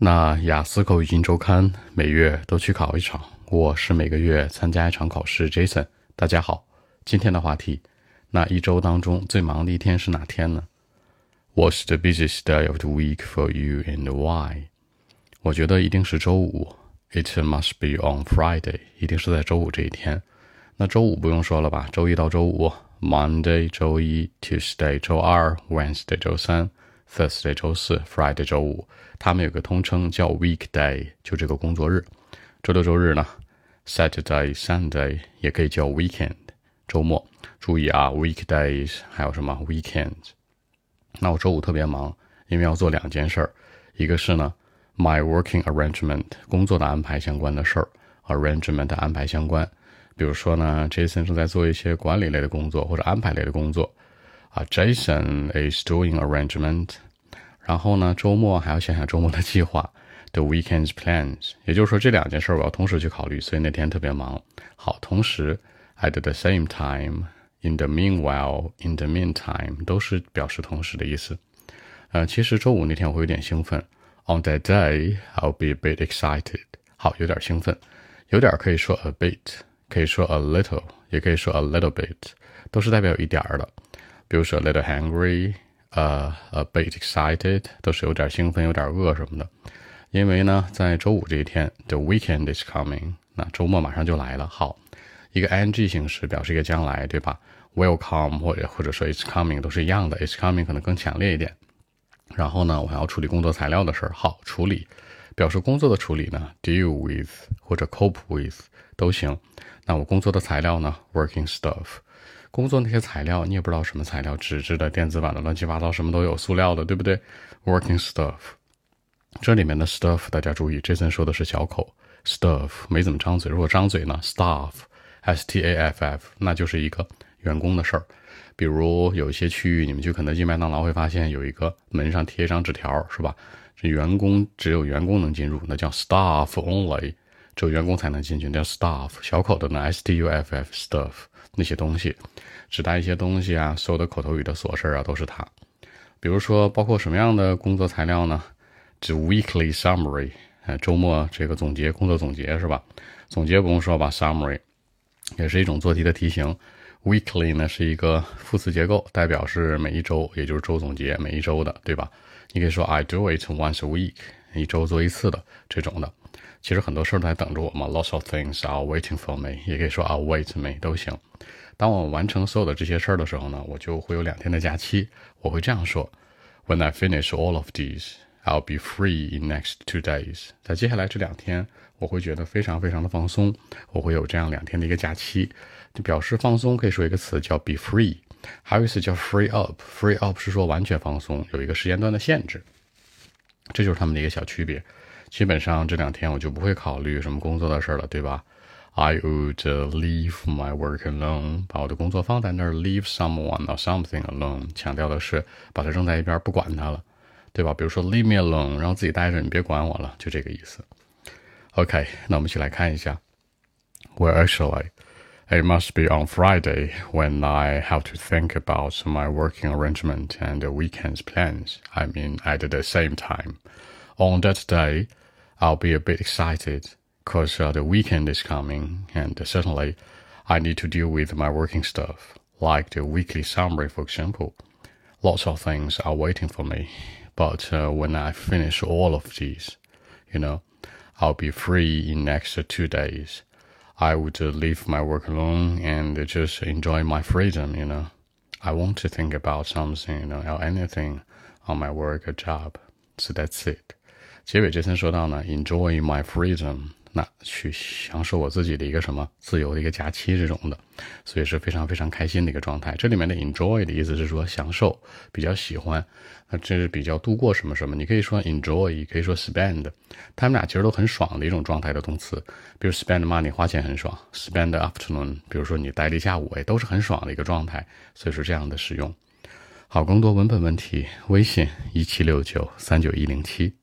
那雅思口语金周刊每月都去考一场，我是每个月参加一场考试。Jason，大家好，今天的话题，那一周当中最忙的一天是哪天呢？What's the busiest day of the week for you and why？我觉得一定是周五，It must be on Friday，一定是在周五这一天。那周五不用说了吧，周一到周五，Monday 周一，Tuesday 周二，Wednesday 周三。Thursday 周四，Friday 周五，他们有个通称叫 weekday，就这个工作日。周六周日呢，Saturday Sunday 也可以叫 weekend，周末。注意啊，weekdays 还有什么 weekends？那我周五特别忙，因为要做两件事儿，一个是呢，my working arrangement 工作的安排相关的事儿，arrangement 安排相关。比如说呢，Jason 正在做一些管理类的工作或者安排类的工作。啊，Jason is doing arrangement。然后呢，周末还要想想周末的计划，the weekend's plans。也就是说，这两件事我要同时去考虑，所以那天特别忙。好，同时，at the same time，in the meanwhile，in the meantime，都是表示同时的意思。呃，其实周五那天我会有点兴奋。On that day，I'll be a bit excited。好，有点兴奋，有点可以说 a bit，可以说 a little，也可以说 a little bit，都是代表有一点儿的。比如说 a little hungry，呃，a bit excited，都是有点兴奋、有点饿什么的。因为呢，在周五这一天，the weekend is coming，那周末马上就来了。好，一个 ing 形式表示一个将来，对吧？Welcome 或者或者说 it's coming 都是一样的，it's coming 可能更强烈一点。然后呢，我还要处理工作材料的事儿。好，处理，表示工作的处理呢，deal with 或者 cope with 都行。那我工作的材料呢，working stuff。工作那些材料，你也不知道什么材料，纸质的、电子版的，乱七八糟什么都有，塑料的，对不对？Working stuff，这里面的 stuff 大家注意，Jason 说的是小口，stuff 没怎么张嘴。如果张嘴呢，staff，s t a f f，那就是一个员工的事儿。比如有一些区域，你们去肯德基、麦当劳会发现有一个门上贴一张纸条，是吧？这员工只有员工能进入，那叫 staff only，只有员工才能进去，叫 staff。小口的呢，s t u f f stuff。那些东西，指代一些东西啊，所有的口头语的琐事啊，都是它。比如说，包括什么样的工作材料呢？指 weekly summary，呃，周末这个总结，工作总结是吧？总结不用说吧，summary 也是一种做题的题型。weekly 呢是一个副词结构，代表是每一周，也就是周总结，每一周的，对吧？你可以说 I do it once a week，一周做一次的这种的。其实很多事儿都在等着我嘛，lots of things are waiting for me，也可以说 are wait me 都行。当我完成所有的这些事儿的时候呢，我就会有两天的假期。我会这样说：When I finish all of these, I'll be free in next two days。在接下来这两天，我会觉得非常非常的放松。我会有这样两天的一个假期，就表示放松可以说一个词叫 be free，还有一次叫 free up。free up 是说完全放松，有一个时间段的限制。这就是他们的一个小区别。基本上这两天我就不会考虑什么工作的事了，对吧？I would leave my work alone，把我的工作放在那儿，leave someone or something alone，强调的是把它扔在一边，不管它了，对吧？比如说 leave me alone，让自己待着，你别管我了，就这个意思。OK，那我们一起来看一下。Well, actually, it must be on Friday when I have to think about my working arrangement and the weekend's plans. I mean, at the same time. On that day, I'll be a bit excited because uh, the weekend is coming and certainly I need to deal with my working stuff, like the weekly summary, for example. Lots of things are waiting for me, but uh, when I finish all of these, you know, I'll be free in next two days. I would uh, leave my work alone and just enjoy my freedom, you know. I want to think about something, you know, or anything on my work or job. So that's it. 结尾这层说到呢，enjoy my freedom，那去享受我自己的一个什么自由的一个假期这种的，所以是非常非常开心的一个状态。这里面的 enjoy 的意思是说享受，比较喜欢，那这是比较度过什么什么。你可以说 enjoy，也可以说 spend，他们俩其实都很爽的一种状态的动词。比如 spend money 花钱很爽，spend afternoon，比如说你待了一下午，哎，都是很爽的一个状态。所以说这样的使用。好，更多文本问题，微信一七六九三九一零七。